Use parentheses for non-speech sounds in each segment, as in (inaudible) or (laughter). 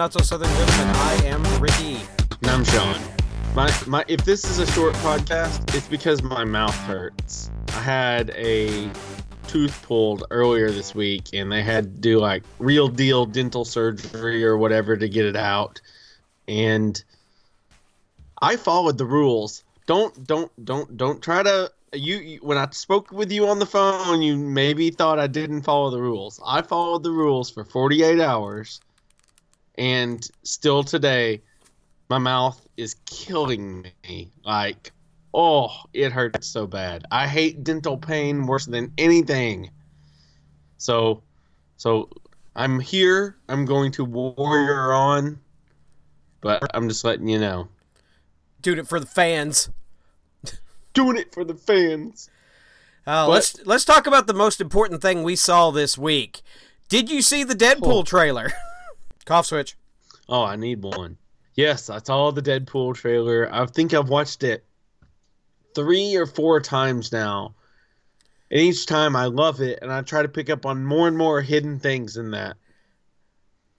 Not So Southern. I am Ricky. And I'm Sean. My my if this is a short podcast, it's because my mouth hurts. I had a tooth pulled earlier this week and they had to do like real deal dental surgery or whatever to get it out. And I followed the rules. Don't don't don't don't try to you, you when I spoke with you on the phone, you maybe thought I didn't follow the rules. I followed the rules for 48 hours and still today my mouth is killing me. Like, oh, it hurts so bad. I hate dental pain worse than anything. So, so I'm here. I'm going to warrior on, but I'm just letting you know. Doing it for the fans. Doing it for the fans. Uh, let's let's talk about the most important thing we saw this week. Did you see the Deadpool oh. trailer? (laughs) Cough switch. Oh, I need one. Yes, I saw the Deadpool trailer. I think I've watched it three or four times now. And each time I love it, and I try to pick up on more and more hidden things in that.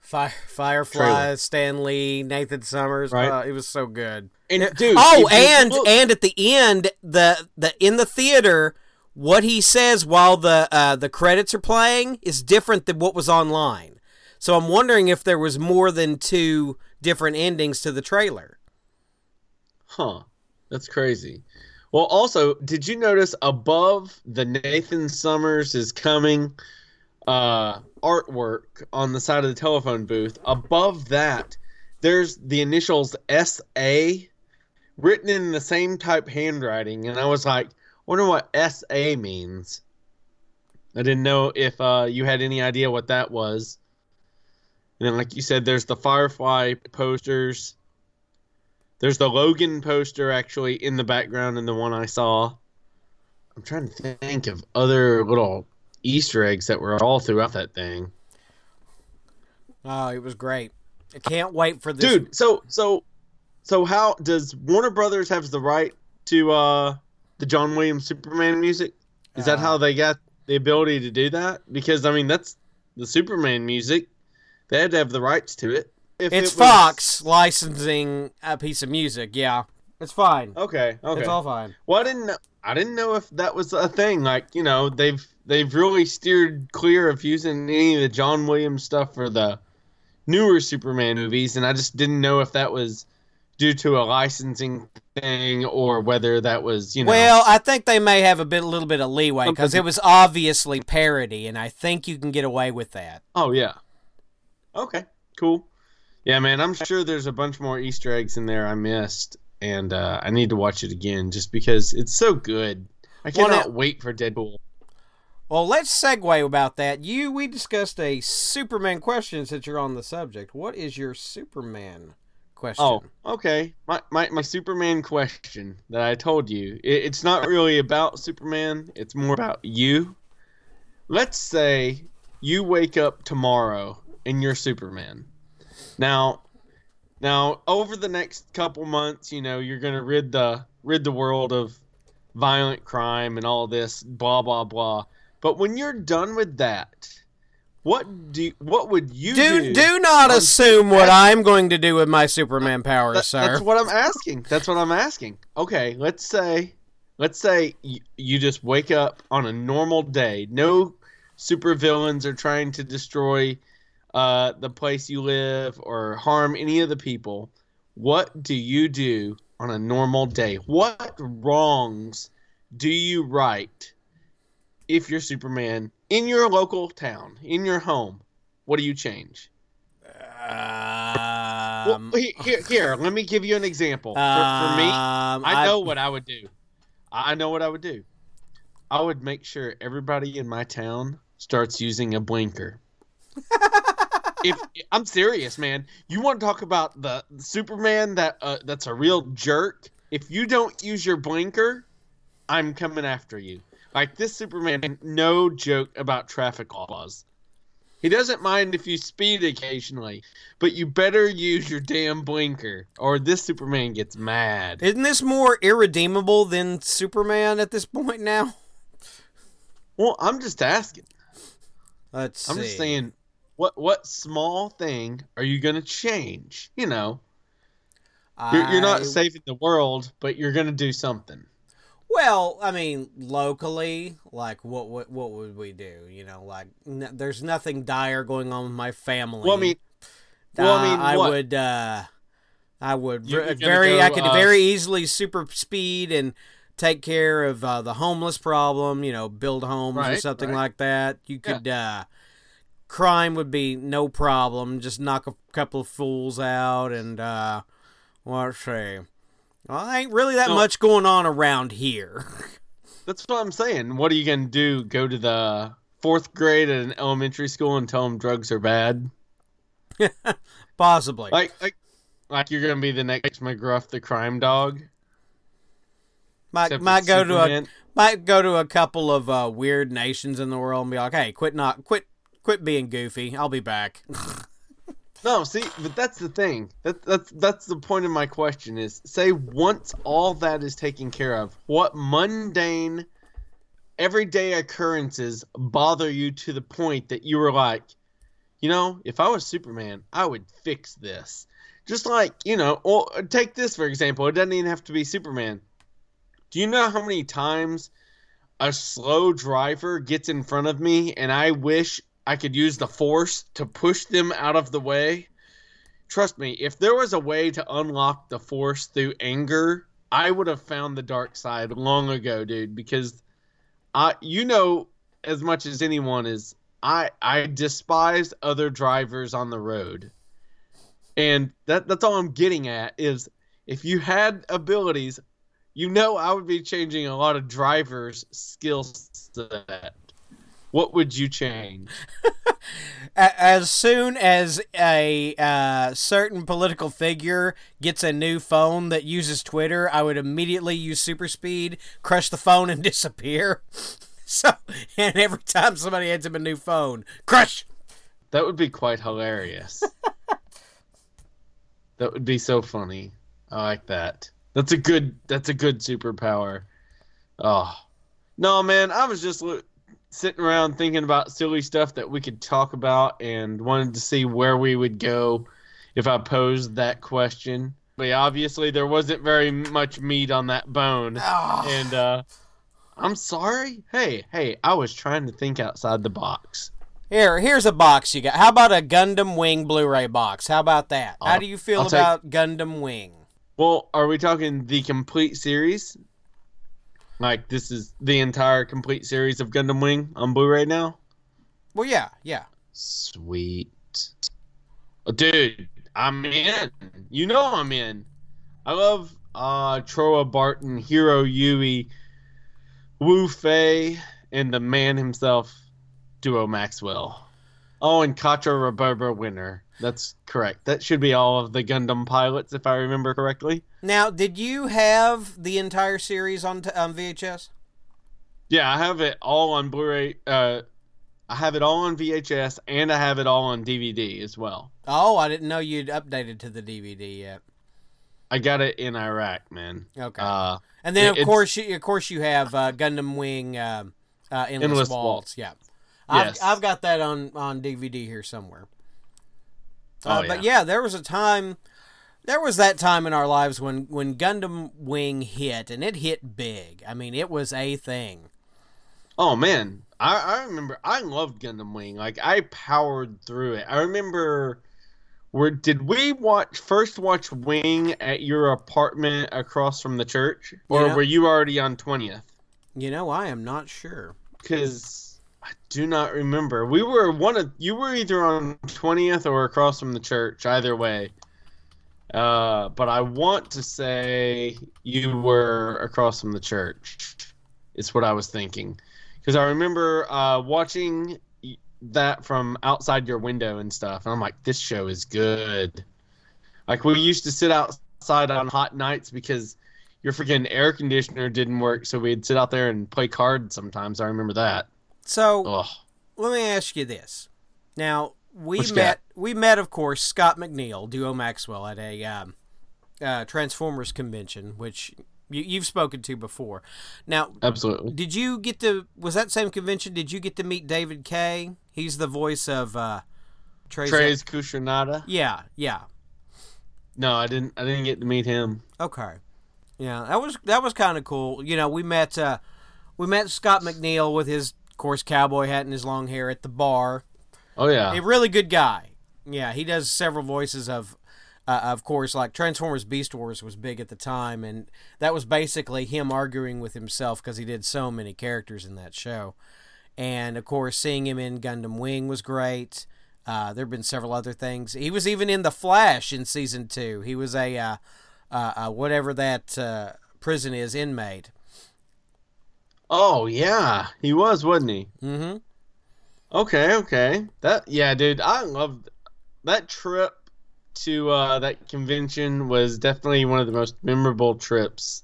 Fire, Firefly, Stan Lee, Nathan Summers. Right. Uh, it was so good. And dude, oh, and look, and at the end, the the in the theater, what he says while the uh, the credits are playing is different than what was online. So I'm wondering if there was more than two different endings to the trailer. Huh. That's crazy. Well, also, did you notice above the Nathan Summers is coming uh, artwork on the side of the telephone booth? Above that, there's the initials SA written in the same type handwriting, and I was like, wonder what SA means. I didn't know if uh, you had any idea what that was. And then, like you said, there's the Firefly posters. There's the Logan poster actually in the background in the one I saw. I'm trying to think of other little Easter eggs that were all throughout that thing. Oh, it was great. I can't wait for this. Dude, so so so how does Warner Brothers have the right to uh the John Williams Superman music? Is uh, that how they got the ability to do that? Because I mean that's the Superman music. They had to have the rights to it. If it's it was... Fox licensing a piece of music. Yeah, it's fine. Okay, okay, it's all fine. Well, I didn't. Know, I didn't know if that was a thing. Like you know, they've they've really steered clear of using any of the John Williams stuff for the newer Superman movies, and I just didn't know if that was due to a licensing thing or whether that was you know. Well, I think they may have a bit, a little bit of leeway because it was obviously parody, and I think you can get away with that. Oh yeah, Okay, cool. Yeah, man, I'm sure there's a bunch more Easter eggs in there I missed, and uh, I need to watch it again just because it's so good. I cannot well, wait for Deadpool. Well, let's segue about that. You, we discussed a Superman question since you're on the subject. What is your Superman question? Oh, okay. My my, my Superman question that I told you. It, it's not really about Superman. It's more about you. Let's say you wake up tomorrow and you're Superman. Now, now over the next couple months, you know, you're gonna rid the rid the world of violent crime and all this blah blah blah. But when you're done with that, what do what would you do? Do, do not assume what I'm going to do with my Superman powers, that, sir. That's what I'm asking. That's what I'm asking. Okay, let's say let's say you, you just wake up on a normal day. No supervillains are trying to destroy uh, the place you live or harm any of the people, what do you do on a normal day? What wrongs do you right if you're Superman in your local town, in your home? What do you change? Um, well, here, here, let me give you an example. For, for me, um, I know I, what I would do. I know what I would do. I would make sure everybody in my town starts using a blinker. (laughs) if I'm serious, man, you want to talk about the, Superman that uh, that's a real jerk. If you don't use your blinker, I'm coming after you. Like this Superman, no joke about traffic laws. He doesn't mind if you speed occasionally, but you better use your damn blinker, or this Superman gets mad. Isn't this more irredeemable than Superman at this point now? Well, I'm just asking. Let's I'm see. just saying what what small thing are you gonna change? You know, you're, you're not I- saving the world, but you're gonna do something. Well, I mean, locally, like what what what would we do? You know, like n- there's nothing dire going on with my family. Well, I mean, well, I Uh, mean, I would, uh, I would You- ver- you're gonna very, I could uh, very easily super speed and take care of uh, the homeless problem. You know, build homes or something right. like that. You could, uh, crime would be no problem. Just knock a couple of fools out and, uh, let's see. Well, ain't really that much going on around here. (laughs) That's what I'm saying. What are you gonna do? Go to the fourth grade at an elementary school and tell them drugs are bad? (laughs) Possibly. Like, like, like you're gonna be the next McGruff, the crime dog. might except might go to a might go to a couple of uh, weird nations in the world and be like, "Hey, quit not quit quit being goofy. I'll be back." (laughs) No, see, but that's the thing. That, that's that's the point of my question is say once all that is taken care of, what mundane everyday occurrences bother you to the point that you were like, you know, if I was Superman, I would fix this. Just like, you know, or take this for example, it doesn't even have to be Superman. Do you know how many times a slow driver gets in front of me and I wish I could use the force to push them out of the way. Trust me, if there was a way to unlock the force through anger, I would have found the dark side long ago, dude, because I you know as much as anyone is I I despise other drivers on the road. And that that's all I'm getting at is if you had abilities, you know I would be changing a lot of drivers' skill set. What would you change? (laughs) As soon as a uh, certain political figure gets a new phone that uses Twitter, I would immediately use super speed, crush the phone, and (laughs) disappear. (laughs) So, and every time somebody hands him a new phone, crush. That would be quite hilarious. that would be so funny. I like that. That's a good. That's a good superpower. Oh, no, man. I was just lo- sitting around thinking about silly stuff that we could talk about, and wanted to see where we would go if I posed that question. But yeah, obviously, there wasn't very much meat on that bone, Oh, and uh, I'm sorry. Hey, hey, I was trying to think outside the box. Here, here's a box you got. How about a Gundam Wing Blu-ray box? How about that? How do you feel I'll take- about Gundam Wing? Well, are we talking the complete series? Like this is the entire complete series of Gundam Wing on Blu-ray now? Well, yeah, yeah. Sweet. Dude, I'm in. You know I'm in. I love uh Trowa Barton, Heero Yuy, Wu Fei, and the man himself, Duo Maxwell. Oh, and Quatre Raberba Winner. That's correct. That should be all of the Gundam pilots, if I remember correctly. Now, did you have the entire series on t- on VHS? Yeah, I have it all on Blu-ray. Uh, I have it all on VHS, and I have it all on DVD as well. Oh, I didn't know you'd updated to the DVD yet. I got it in Iraq, man. Okay. Uh, and then, of course, you, of course, you have uh, Gundam Wing um uh, Endless, Endless Waltz. Yeah. I've, Yes. I've got that on, on DVD here somewhere. Uh, Oh, But yeah, there was a time, there was that time in our lives when, when Gundam Wing hit, and it hit big. I mean, it was a thing. oh man, I, I remember. I loved Gundam Wing. Like I powered through it. I remember. Where did we watch first watch Wing at your apartment across from the church, or were you already on twentieth? You know, I am not sure. Because I do not remember. We were one of you were either on twentieth or across from the church. Either way. Uh, but I want to say you were across from the church. It's what I was thinking, because I remember uh, watching that from outside your window and stuff, and I'm like, this show is good. Like we used to sit outside on hot nights because your freaking air conditioner didn't work, so we'd sit out there and play cards sometimes. I remember that. So, Oh, let me ask you this. Now we met. We met, of course, Scott McNeil, Duo Maxwell, at a um, uh, Transformers convention, which you, you've spoken to before. Now, absolutely. did you get to? Was that same convention? Did you get to meet David Kaye? He's the voice of uh, Treize Treize Khushrenada. Yeah, yeah. No, I didn't. I didn't get to meet him. Okay. Yeah, that was that was kind of cool. You know, we met uh, we met Scott McNeil with his, of course, cowboy hat and his long hair at the bar. Oh yeah. A really good guy. Yeah, he does several voices of, uh, of course, like Transformers Beast Wars was big at the time, and that was basically him arguing with himself because he did so many characters in that show. And of course, seeing him in Gundam Wing was great. Uh, there have been several other things. He was even in The Flash in season two. He was a uh, uh, uh whatever that uh, prison is inmate. Oh yeah, he was, wasn't he? Mm-hmm. Okay, okay. That yeah, dude, I loved that trip to uh, that convention was definitely one of the most memorable trips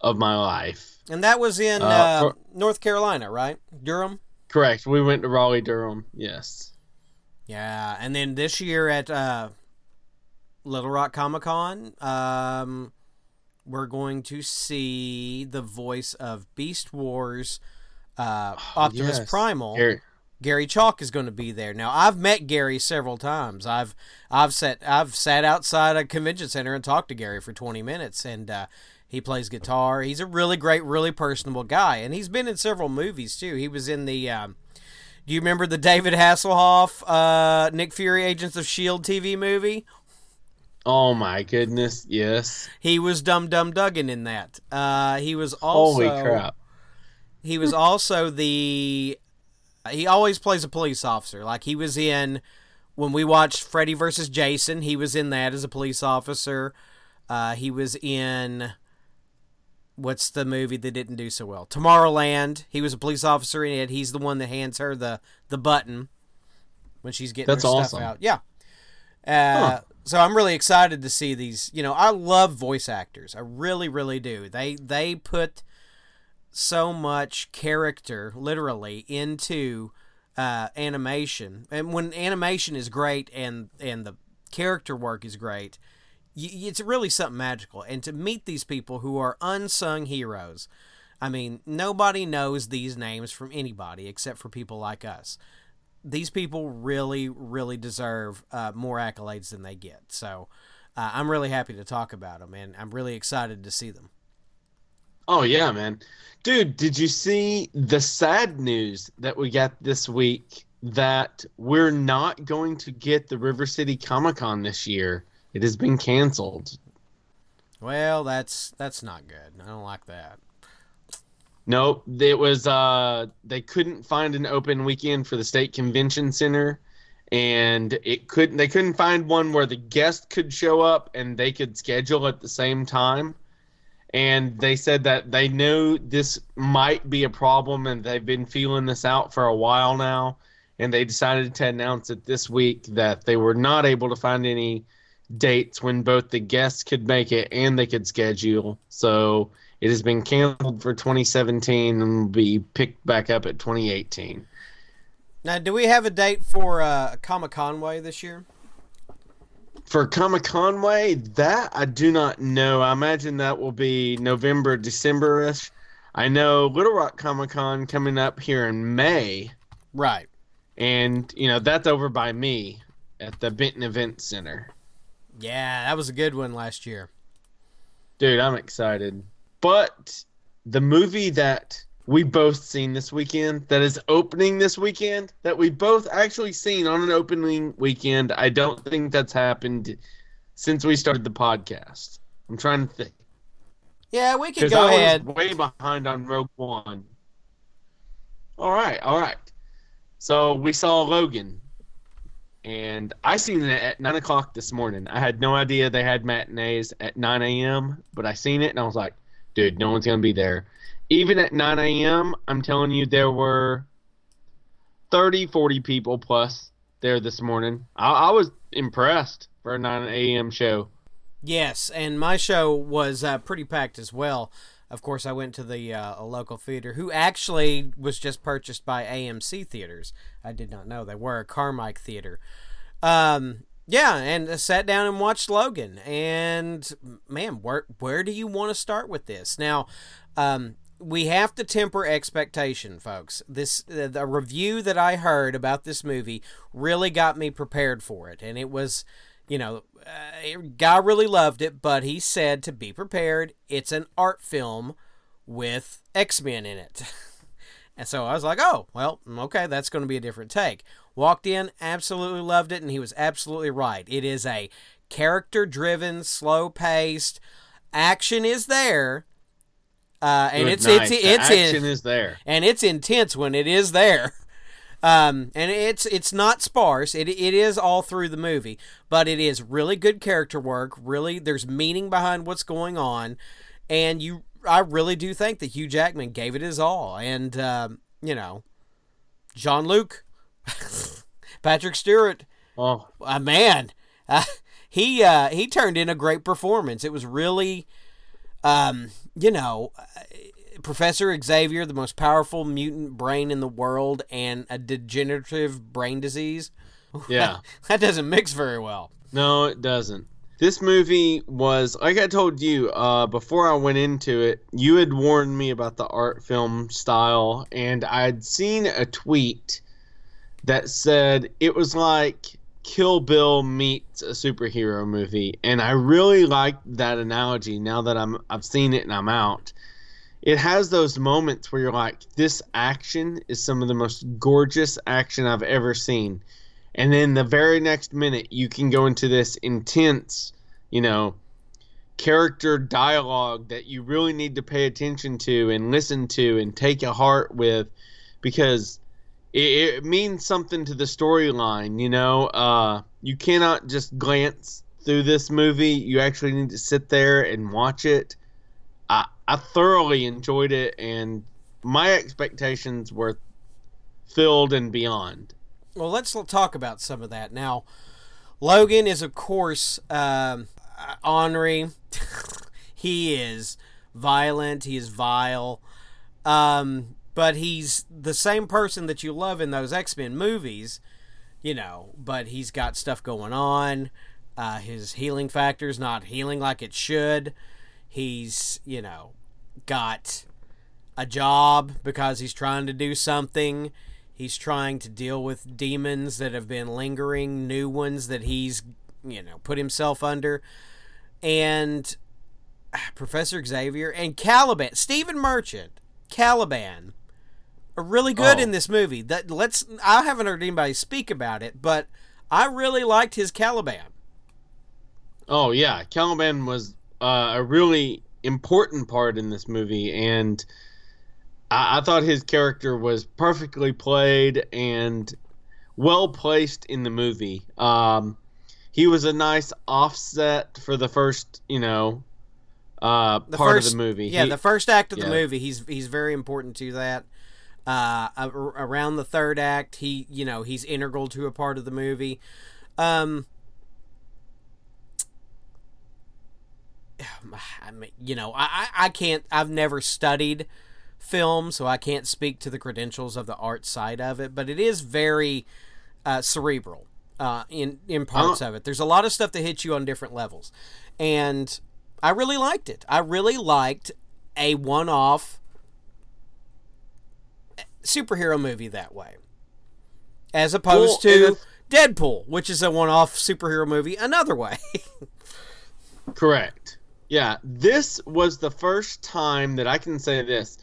of my life. And that was in Uh, uh, for- North Carolina, right? Durham. Correct. We went to Raleigh, Durham. Yes. Yeah, and then this year at uh, Little Rock Comic Con, um, we're going to see the voice of Beast Wars, uh, Optimus Oh, yes. Primal. Gary Chalk is going to be there. Now I've met Gary several times. I've I've sat I've sat outside a convention center and talked to Gary for 20 minutes and uh, he plays guitar. He's a really great, really personable guy, and he's been in several movies too. He was in the. Um, do you remember the David Hasselhoff, uh, Nick Fury, Agents of Shield TV movie? Oh my goodness, yes. He was Dum Dum Dugan in that. Uh, he was also Holy crap. He was also the. He always plays a police officer. Like he was in when we watched Freddy versus Jason. He was in that as a police officer. Uh, he was in. What's the movie that didn't do so well? Tomorrowland. He was a police officer in it. He's the one that hands her the the button when she's getting That's her awesome. stuff out. Yeah. Uh, Huh. So I'm really excited to see these. You know, I love voice actors. I really, really do. They they put so much character, literally, into uh, animation. And when animation is great and and the character work is great, y- it's really something magical. And to meet these people who are unsung heroes, I mean, nobody knows these names from anybody except for people like us. These people really, really deserve uh, more accolades than they get. So uh, I'm really happy to talk about them, and I'm really excited to see them. Oh yeah, man. Dude, did you see the sad news that we got this week that we're not going to get the River City Comic Con this year? It has been canceled. Well, that's that's not good. I don't like that. Nope, it was uh they couldn't find an open weekend for the state convention center and it couldn't they couldn't find one where the guest could show up and they could schedule at the same time. And they said that they knew this might be a problem and they've been feeling this out for a while now and they decided to announce it this week that they were not able to find any dates when both the guests could make it and they could schedule. So it has been canceled for 2017 and will be picked back up at 2018. Now, do we have a date for uh, Comic Conway this year? For Comic Conway, that I do not know. I imagine that will be November, December ish. I know Little Rock Comic Con coming up here in May, Right. and you know that's over by me at the Benton Event Center. Yeah, that was a good one last year. Dude, I'm excited. But the movie that we both seen this weekend, that is opening this weekend, that we both actually seen on an opening weekend, I don't think that's happened since we started the podcast. I'm trying to think. Yeah, we could go I ahead. was way behind on Rogue One. All right, all right. So we saw Logan, and I seen it at nine o'clock this morning. I had no idea they had matinees at nine a.m., but I seen it and I was like, dude, no one's gonna be there. Even at 9 a.m., I'm telling you, there were 30, 40 people plus there this morning. I, I was impressed for a 9 a.m. show. Yes, and my show was uh, pretty packed as well. Of course, I went to the uh, local theater, who actually was just purchased by AMC Theaters. I did not know they were a Carmike theater. Um, yeah, and I sat down and watched Logan. And man, where where do you want to start with this? Now, um, we have to temper expectation, folks. This the, the review that I heard about this movie really got me prepared for it, and it was, you know, uh, guy really loved it, but he said to be prepared. It's an art film with X Men in it. (laughs) and so I was like, oh, well, okay, that's going to be a different take. Walked in, absolutely loved it, and he was absolutely right. It is a character driven, slow paced, action is there. Uh, and Good it's night. it's The it's action in, is there. and it's intense when it is there. (laughs) Um, and it's it's not sparse. It it is all through the movie, but it is really good character work. Really, there's meaning behind what's going on, and you I really do think that Hugh Jackman gave it his all. And um, you know, Jean Luc, (laughs) Patrick Stewart, Oh, uh, man, uh, (laughs) he uh, he turned in a great performance. It was really, um, you know, Professor Xavier, the most powerful mutant brain in the world, and a degenerative brain disease. (laughs) yeah. that doesn't mix very well. No, it doesn't. This movie was, like I told you uh, before I went into it, you had warned me about the art film style, and I'd seen a tweet that said it was like Kill Bill meets a superhero movie, and I really like that analogy. Now that I'm, I've seen it and I'm out, it has those moments where you're like, this action is some of the most gorgeous action I've ever seen and then the very next minute you can go into this intense you know character dialogue that you really need to pay attention to and listen to and take a heart with because it, it means something to the storyline you know uh, you cannot just glance through this movie you actually need to sit there and watch it i, I thoroughly enjoyed it and my expectations were filled and beyond Well, let's talk about some of that now. Logan is, of course, um, Henri. (laughs) he is violent. He is vile. Um, but he's the same person that you love in those X Men movies, you know. But he's got stuff going on. Uh, his healing factor's not healing like it should. He's, you know, got a job because he's trying to do something. He's trying to deal with demons that have been lingering, new ones that he's, you know, put himself under. And ah, Professor Xavier and Caliban, Stephen Merchant, Caliban, are really good Oh. in this movie. That let's I haven't heard anybody speak about it, but I really liked his Caliban. Oh yeah, Caliban was uh, a really important part in this movie, and I, I thought his character was perfectly played and well placed in the movie. Um, he was a nice offset for the first, you know, uh, part first- of the movie. Yeah, He- the first act of the movie, he's he's very important to that. Uh, around the third act, he you know he's integral to a part of the movie. Um, (sighs) I mean, you know, I, I can't. I've never studied film, so I can't speak to the credentials of the art side of it. But it is very uh, cerebral uh, in in parts of it. There's a lot of stuff that hits you on different levels, and I really liked it. I really liked a one-off superhero movie that way, as opposed Well, to Deadpool, which is a one-off superhero movie another way. Correct. Yeah, this was the first time that I can say this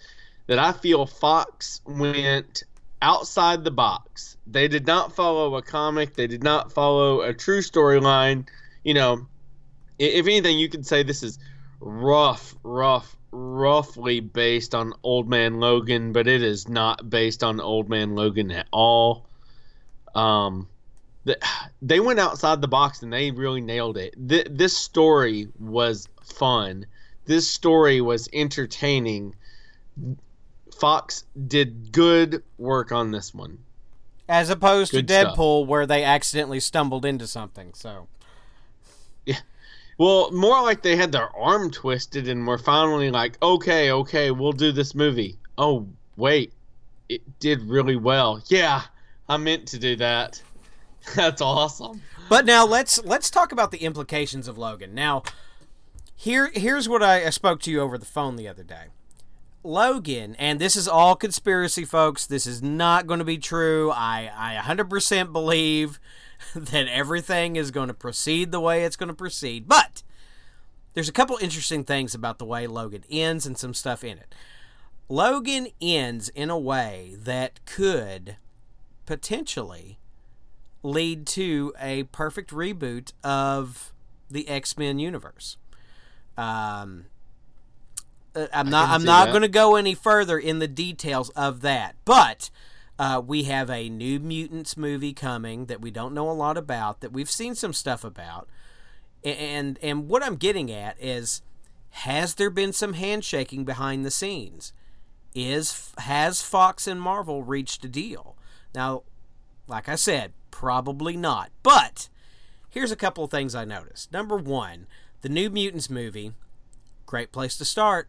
that I feel Fox went outside the box. They did not follow a comic, they did not follow a true storyline. You know, if anything, you could say this is rough, rough, roughly based on Old Man Logan, but it is not based on Old Man Logan at all. Um, the, they went outside the box and they really nailed it. Th- this story was fun. This story was entertaining. Fox did good work on this one. as opposed Good to stuff. Deadpool, where they accidentally stumbled into something. So Well, more like they had their arm twisted and were finally like, okay, okay, we'll do this movie. Oh, wait, it did really well. Yeah, I meant to do that. (laughs) That's awesome. But now let's let's talk about the implications of Logan. Now, here here's what I, I spoke to you over the phone the other day. Logan, and this is all conspiracy, folks. This is not going to be true. I, I 100% believe (laughs) that everything is going to proceed the way it's going to proceed. But there's a couple interesting things about the way Logan ends and some stuff in it. Logan ends in a way that could potentially lead to a perfect reboot of the X Men universe. Um, uh, I'm not. I'm not going to go any further in the details of that, but uh, we have a New Mutants movie coming that we don't know a lot about. That we've seen some stuff about, and and what I'm getting at is, has there been some handshaking behind the scenes? Is has Fox and Marvel reached a deal? Now, like I said, probably not. But here's a couple of things I noticed. Number one, the New Mutants movie, great place to start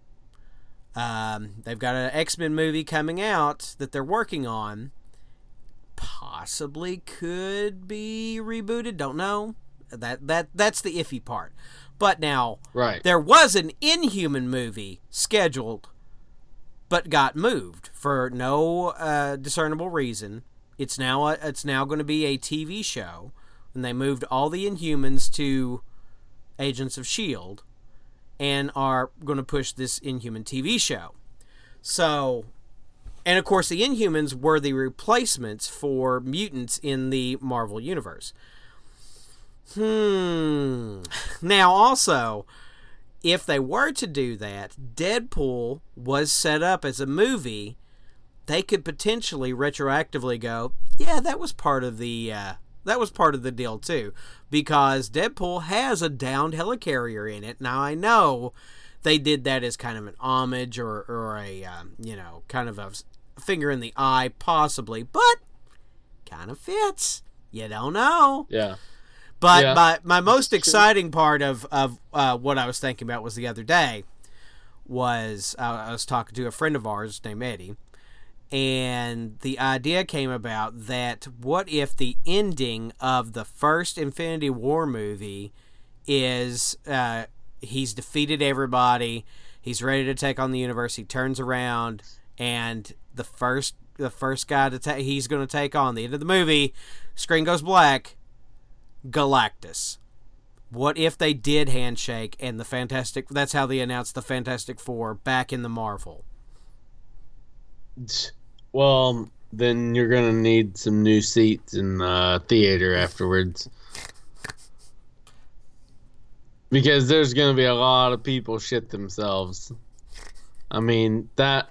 um, they've got an X Men movie coming out that they're working on. Possibly could be rebooted. Don't know. That that that's the iffy part. But now, right? There was an Inhuman movie scheduled, but got moved for no uh, discernible reason. It's now a, it's now going to be a TV show, and they moved all the Inhumans to Agents of Shield and are going to push this Inhuman TV show. So, and of course, the Inhumans were the replacements for mutants in the Marvel Universe. Hmm. Now, also, if they were to do that, Deadpool was set up as a movie. They could potentially retroactively go, yeah, that was part of the uh, that was part of the deal too, because Deadpool has a downed helicarrier in it. Now I know they did that as kind of an homage or or a um, you know kind of a finger in the eye possibly, but kind of fits. You don't know. Yeah. But yeah. my my most exciting part of of uh, what I was thinking about was the other day was uh, I was talking to a friend of ours named Eddie and the idea came about that what if the ending of the first Infinity War movie is uh, he's defeated everybody, he's ready to take on the universe, he turns around, and the first the first guy to take he's going to take on the end of the movie, screen goes black, Galactus. What if they did handshake and the Fantastic? That's how they announced the Fantastic Four back in the Marvel. Well, then you're gonna need some new seats in the theater afterwards. Because there's gonna be a lot of people shit themselves. I mean that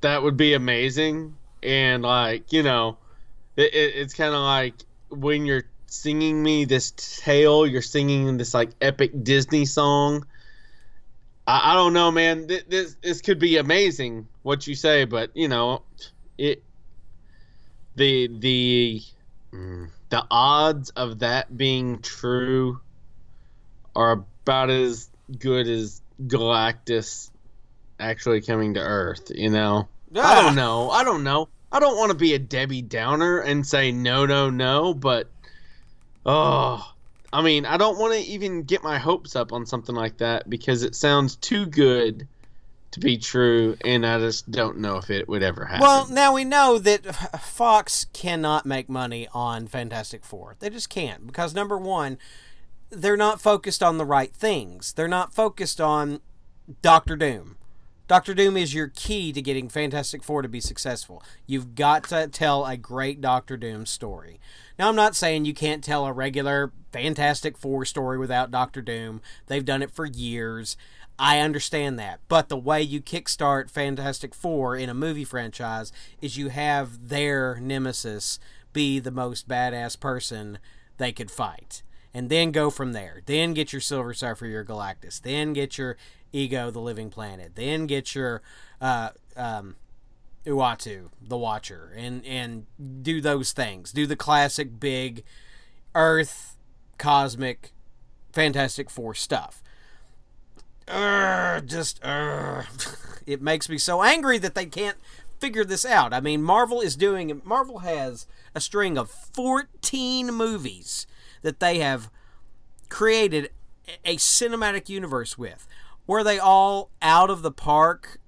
that would be amazing, and like you know, it, it, it's kind of like when you're singing me this tale, you're singing this like epic Disney song. I, I don't know, man. This this could be amazing what you say, but you know, it the the mm, the odds of that being true are about as good as Galactus actually coming to Earth. You know. I don't know. I don't know. I don't want to be a Debbie Downer and say no, no, no, but oh, I mean, I don't want to even get my hopes up on something like that because it sounds too good to be true, and I just don't know if it would ever happen. Well, now we know that Fox cannot make money on Fantastic Four. They just can't because number one, they're not focused on the right things. They're not focused on Doctor Doom. Doctor Doom is your key to getting Fantastic Four to be successful. You've got to tell a great Doctor Doom story. Now, I'm not saying you can't tell a regular Fantastic Four story without Doctor Doom. They've done it for years. I understand that. But the way you kickstart Fantastic Four in a movie franchise is you have their nemesis be the most badass person they could fight. And then go from there. Then get your Silver Surfer, your Galactus. Then get your Ego, the Living Planet. Then get your uh, um, Uatu, the Watcher, and and do those things. Do the classic big Earth, cosmic, Fantastic Four stuff. Urgh, just urgh. (laughs) it makes me so angry that they can't figure this out. I mean, Marvel is doing Marvel has a string of 14 movies that they have created a cinematic universe with. Were they all out of the park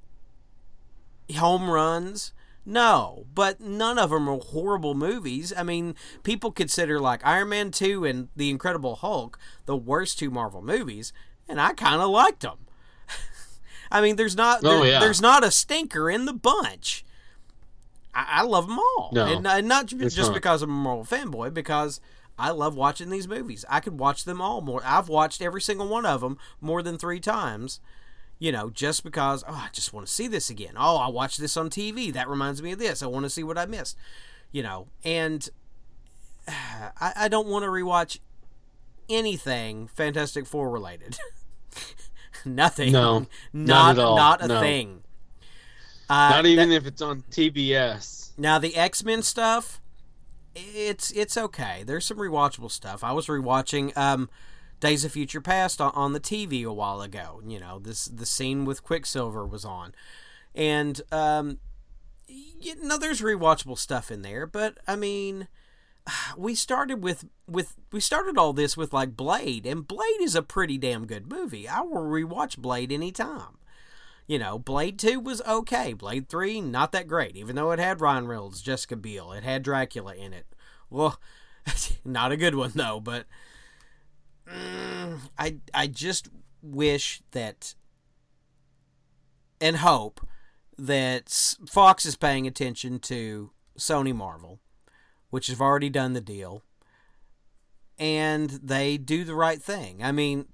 home runs? No, but none of them are horrible movies. I mean, people consider like Iron Man 2 and The Incredible Hulk the worst two Marvel movies, and I kind of liked them. (laughs) I mean, there's not Oh, there- yeah. there's not a stinker in the bunch. I, I love them all, No, and, and not just not. because I'm a Marvel fanboy, because I love watching these movies. I could watch them all more. I've watched every single one of them more than three times. You know, just because oh, I just want to see this again. Oh, I watched this on TV. That reminds me of this. I want to see what I missed. You know, and (sighs) I, I don't want to rewatch anything Fantastic Four related. (laughs) Nothing. No, not not at all. not a No. thing. Uh, Not that- even if it's on TBS. now the X Men stuff, it's it's okay. There's some rewatchable stuff. I was rewatching um, Days of Future Past on, the TV a while ago. You know, this the scene with Quicksilver was on, and um, you know, there's rewatchable stuff in there. But I mean, (sighs) we started with with we started all this with like Blade, and Blade is a pretty damn good movie. I will rewatch Blade anytime. You know, Blade 2 was okay. Blade 3, not that great, even though it had Ryan Reynolds, Jessica Biel, it had Dracula in it. Well, (laughs) not a good one, though, but I, I just wish that and hope that Fox is paying attention to Sony Marvel, which have already done the deal, and they do the right thing. I mean,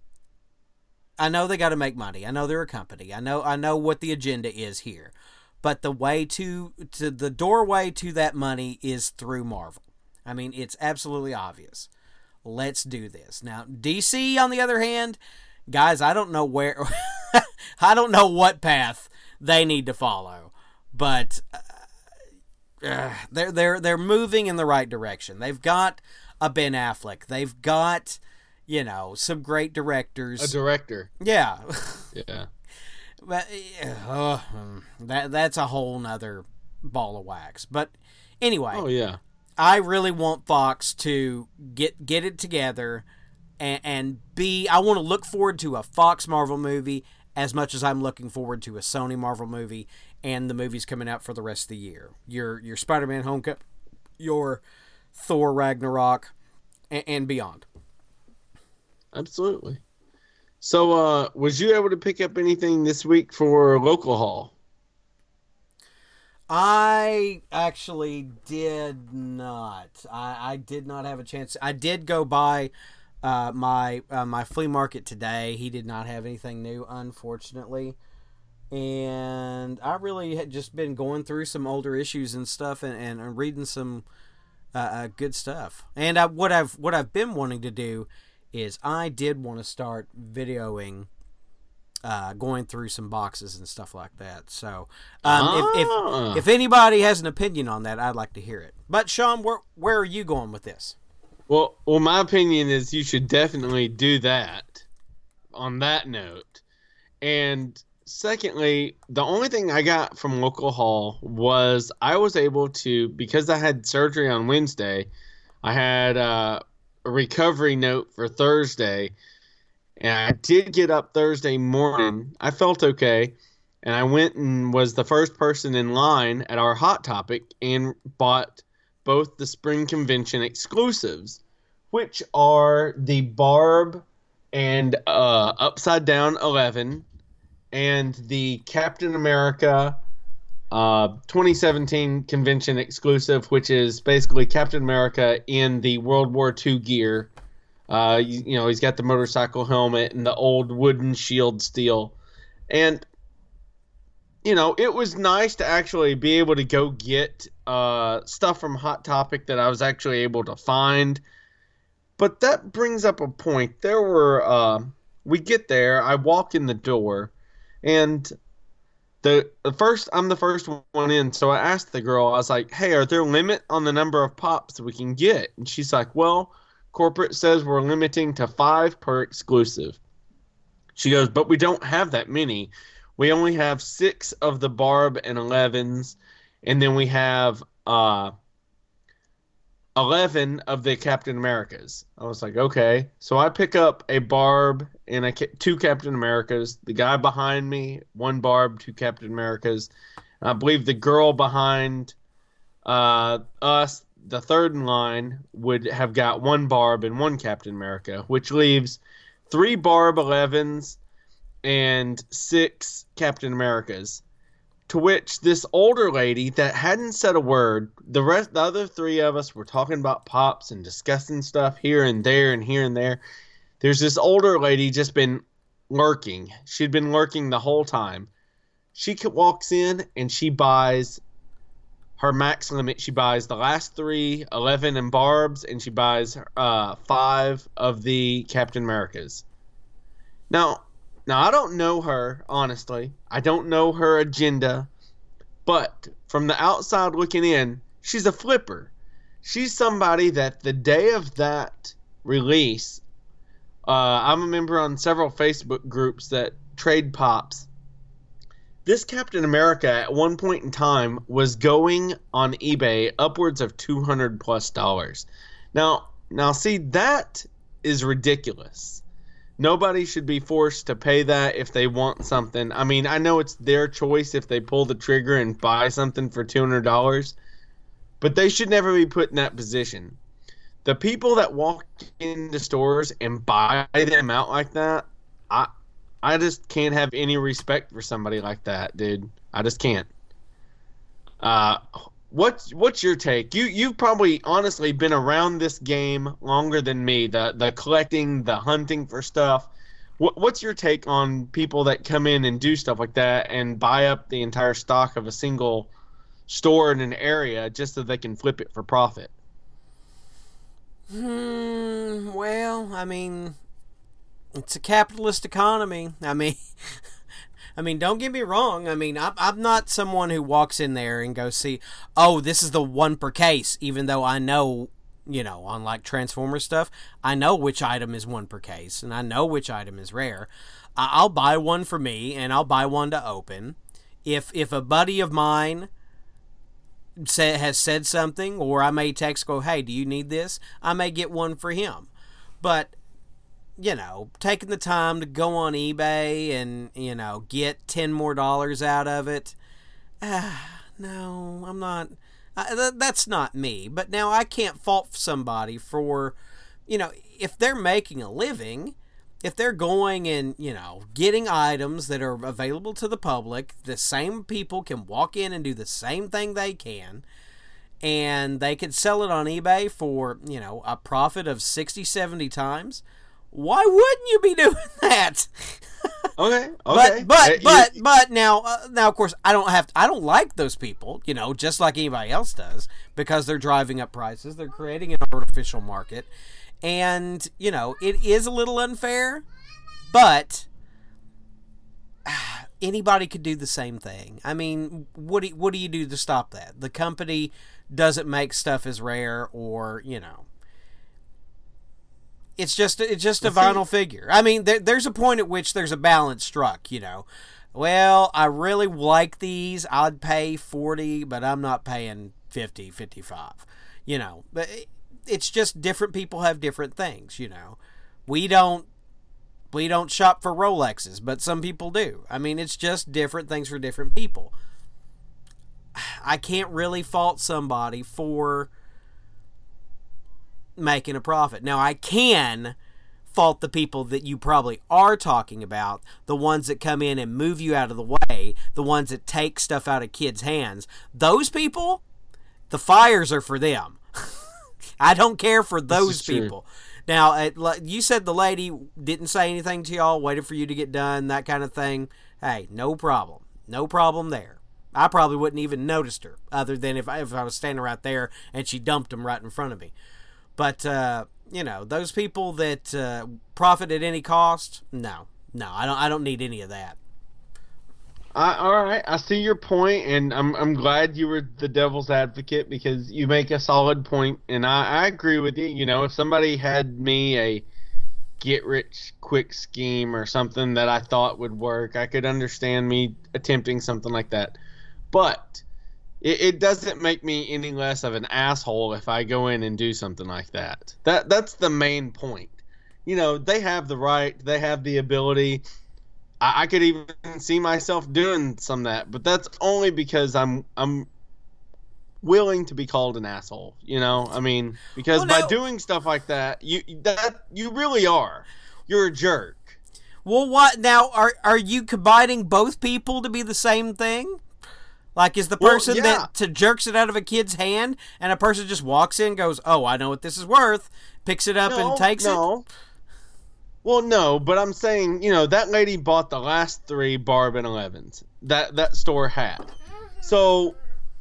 I know they got to make money. I know they're a company. I know I know what the agenda is here. But the way to to the doorway to that money is through Marvel. I mean, it's absolutely obvious. Let's do this. Now, DC on the other hand, guys, I don't know where (laughs) I don't know what path they need to follow, but uh, uh, they're they're they're moving in the right direction. They've got a Ben Affleck. They've got you know some great directors. A director. Yeah, (laughs) Yeah. but uh, um, that that's a whole nother ball of wax. But anyway, Oh yeah. I really want Fox to get get it together and, and be. I want to look forward to a Fox Marvel movie as much as I'm looking forward to a Sony Marvel movie and the movies coming out for the rest of the year. Your your Spider Man Homecoming, your Thor Ragnarok, and, and beyond. Absolutely. So, uh, was you able to pick up anything this week for local haul? I actually did not. I, I did not have a chance. I did go by uh, my uh, my flea market today. He did not have anything new, unfortunately. And I really had just been going through some older issues and stuff, and, and, and reading some uh, uh, good stuff. And I, what I've what I've been wanting to do is I did want to start videoing uh, going through some boxes and stuff like that. So, um, if, Ah. if if anybody has an opinion on that, I'd like to hear it. But Sean, where where are you going with this? Well, well, my opinion is you should definitely do that. On that note, and secondly, the only thing I got from local haul was I was able to because I had surgery on Wednesday. I had uh, a recovery note for Thursday, and I did get up Thursday morning. I felt okay, and I went and was the first person in line at our Hot Topic and bought both the spring convention exclusives, which are the Barb and uh, Upside Down 11 and the Captain America uh, 2017 convention exclusive, which is basically Captain America in the World War II gear. Uh, you, you know, he's got the motorcycle helmet and the old wooden shield steel. And you know, it was nice to actually be able to go get uh, stuff from Hot Topic that I was actually able to find. But that brings up a point. There were, uh, we get there, I walk in the door, and the, the first, I'm the first one in. So I asked the girl, I was like, hey, are there a limit on the number of pops we can get? And she's like, well, corporate says we're limiting to five per exclusive. She goes, but we don't have that many. We only have six of the barb and 11s and then we have uh 11 of the captain americas. I was like okay. So i pick up a barb and a, two captain americas the guy behind me one barb two captain americas. I believe the girl behind uh, us, the third in line, would have got one Barb and one Captain America, which leaves three Barb 11s and six Captain Americas. To which this older lady that hadn't said a word, the rest, the other three of us were talking about pops and discussing stuff here and there and here and there. There's this older lady just been lurking. She'd been lurking the whole time. She walks in and she buys her max limit. She buys the last three, 11 and Barb's, and she buys uh, five of the Captain Americas. Now, now I don't know her honestly. I don't know her agenda, but from the outside looking in, she's a flipper. She's somebody that the day of that release, uh, I'm a member on several Facebook groups that trade pops. This Captain America at one point in time was going on eBay upwards of 200 plus dollars. Now, now see that is ridiculous nobody should be forced to pay that if they want something. I mean, I know it's their choice if they pull the trigger and buy something for $200, but they should never be put in that position. The people that walk into stores and buy them out like that, I just can't have any respect for somebody like that, dude. I just can't. Uh what's what's your take? You you've probably honestly been around this game longer than me. The the collecting, the hunting for stuff. What, what's your take on people that come in and do stuff like that and buy up the entire stock of a single store in an area just so they can flip it for profit? Hmm. Well, I mean, it's a capitalist economy. I mean. (laughs) I mean, don't get me wrong. I mean, I'm, I'm not someone who walks in there and goes see, oh, this is the one per case, even though I know, you know, on like Transformer stuff, I know which item is one per case and I know which item is rare. I'll buy one for me and I'll buy one to open. If if a buddy of mine say, has said something, or I may text go, hey, do you need this? I may get one for him. But you know, taking the time to go on eBay and, you know, get 10 more dollars out of it. Ah, no, I'm not. Uh, th- that's not me. But now I can't fault somebody for, you know, if they're making a living, if they're going and, you know, getting items that are available to the public, the same people can walk in and do the same thing they can. And they could sell it on eBay for, you know, a profit of 60, 70 times why wouldn't you be doing (laughs) that? okay, okay. But but but but now uh, now of course I don't have to, I don't like those people, you know, just like anybody else does because they're driving up prices, they're creating an artificial market. And, you know, it is a little unfair, but (sighs) anybody could do the same thing. I mean, what do, what do you do to stop that? The company doesn't make stuff as rare or, you know, it's just it's just a vinyl figure. I mean, there, there's a point at which there's a balance struck. You know, well, I really like these. I'd pay forty, but I'm not paying 50, 55. You know, but it's just different people have different things. You know, we don't we don't shop for Rolexes, but some people do. I mean, it's just different things for different people. (sighs) I can't really fault somebody for making a profit. Now, I can fault the people that you probably are talking about, the ones that come in and move you out of the way, the ones that take stuff out of kids' hands. Those people, the fires are for them. (laughs) I don't care for those people. Now, uh, you said the lady didn't say anything to y'all, waited for you to get done, that kind of thing. Hey, no problem. No problem there. I probably wouldn't even noticed her, other than if I, if I was standing right there and she dumped them right in front of me. But uh, you know, those people that uh, profit at any cost, no, no, I don't. I don't need any of that. I, all right, I see your point, and I'm I'm glad you were the devil's advocate because you make a solid point, and I, I agree with you. You know, if somebody had me a get rich quick scheme or something that I thought would work, I could understand me attempting something like that. But it, it doesn't make me any less of an asshole if I go in and do something like that. That that's the main point. You know, they have the right, they have the ability. I, I could even see myself doing some of that, but that's only because I'm I'm willing to be called an asshole. You know, I mean, because Well, by doing stuff like that, you that you really are. You're a jerk. Well, what now? Are are you combining both people to be the same thing? Like, is the Well, person yeah. that to jerks it out of a kid's hand, and a person just walks in, goes, "Oh, I know what this is worth," picks it up no, and takes it? Well, no, but I'm saying, you know, that lady bought the last three Barb and Elevens that that store had. So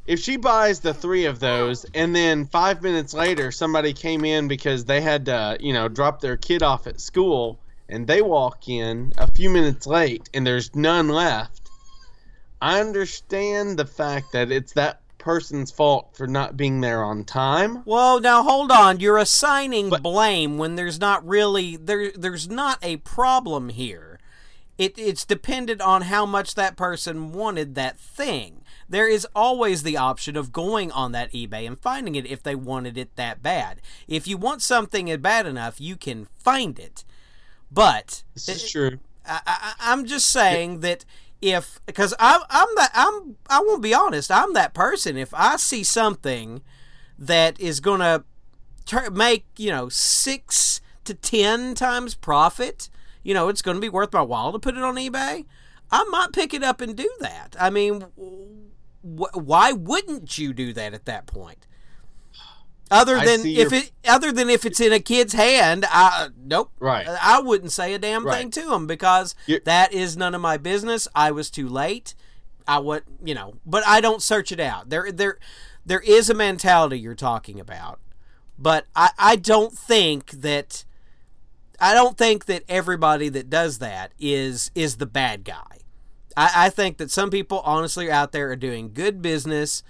if she buys the three of those, and then five minutes later somebody came in because they had to, you know, drop their kid off at school, and they walk in a few minutes late, and there's none left. I understand the fact that it's that person's fault for not being there on time. Well, now hold on. You're assigning But- blame when there's not really there. There's not a problem here. It it's dependent on how much that person wanted that thing. There is always the option of going on that eBay and finding it if they wanted it that bad. If you want something bad enough, you can find it. But This is true. I, I, I'm just saying that if because I'm I'm that I'm I won't be honest I'm that person. If I see something that is gonna tur make you know six to ten times profit you know it's gonna be worth my while to put it on eBay I might pick it up and do that. I mean wh- why wouldn't you do that at that point other I than if your- it other than if it's in a kid's hand I uh, nope Right. Uh, I wouldn't say a damn Right. thing to them because You're- that is none of my business. I was too late. I would, you know, but I don't search it out. There, there, there is a mentality you're talking about, but I, I don't think that, I don't think that everybody that does that is is the bad guy. I, I think that some people honestly out there are doing good business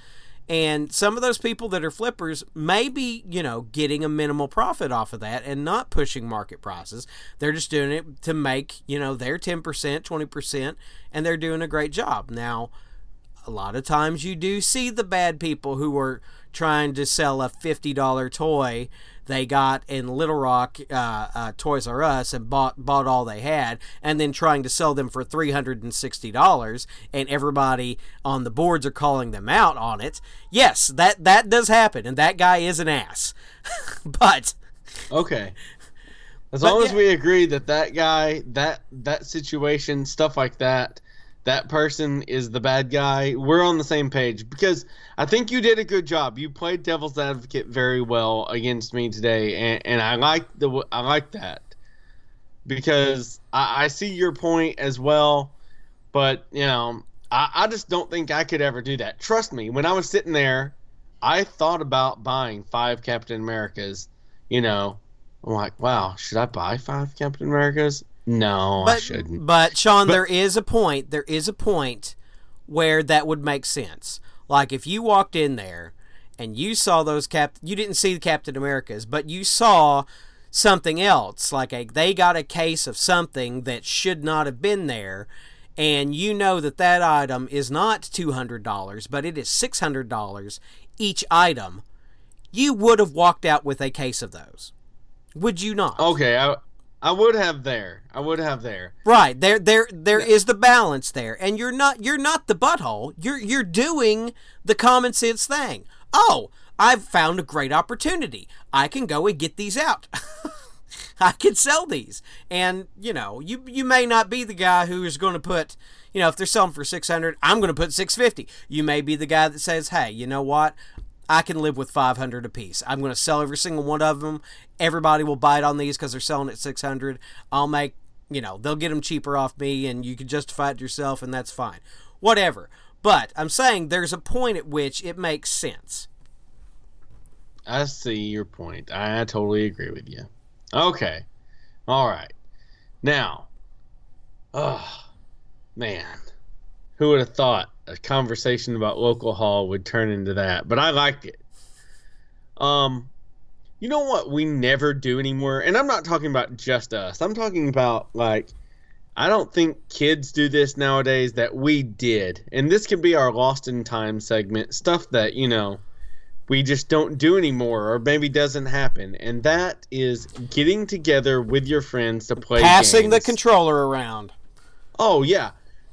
and some of those people that are flippers may be, you know, getting a minimal profit off of that and not pushing market prices. They're just doing it to make, you know, their 10%, 20%, and they're doing a great job. Now, a lot of times you do see the bad people who are trying to sell a $50 toy they got in Little Rock uh, uh, Toys R Us and bought bought all they had, and then trying to sell them for three hundred and sixty dollars, and everybody on the boards are calling them out on it. Yes, that that does happen, and that guy is an ass. (laughs) but Okay. As But long as yeah. we agree that that guy, that that situation, stuff like that, that person is the bad guy, we're on the same page. Because I think you did a good job. You played devil's advocate very well against me today, and, and I like the I like that because I, I see your point as well. But you know, I, I just don't think I could ever do that. Trust me, when I was sitting there, I thought about buying five Captain Americas. You know, I'm like, wow, should I buy five Captain Americas? No, I but shouldn't. but Sean, But- there is a point. There is a point where that would make sense. Like if you walked in there and you saw those cap, you didn't see the Captain Americas, but you saw something else. Like a, they got a case of something that should not have been there. And you know that that item is not $200, but it is $600 each item. You would have walked out with a case of those. Would you not? Okay, I I would have there. I would have there. Right. There there there is the balance there. And you're not you're not the butthole. You're you're doing the common sense thing. Oh, I've found a great opportunity. I can go and get these out. (laughs) I can sell these. And, you know, you you may not be the guy who is going to put, you know, if they're selling for 600, I'm going to put 650. You may be the guy that says, "Hey, you know what? I can live with 500 a piece. I'm going to sell every single one of them. Everybody will bite on these because they're selling at 600. I'll make, you know, they'll get them cheaper off me and you can justify it yourself and that's fine. Whatever. But I'm saying there's a point at which it makes sense. I see your point. I, totally agree with you. Okay. All right. Now, oh, man. Who would have thought a conversation about local haul would turn into that? But I liked it. Um, you know what we never do anymore? And I'm not talking about just us. I'm talking about, like, I don't think kids do this nowadays that we did. And this could be our lost in time segment. Stuff that, you know, we just don't do anymore or maybe doesn't happen and that is getting together with your friends to play Passing the controller around. Oh yeah,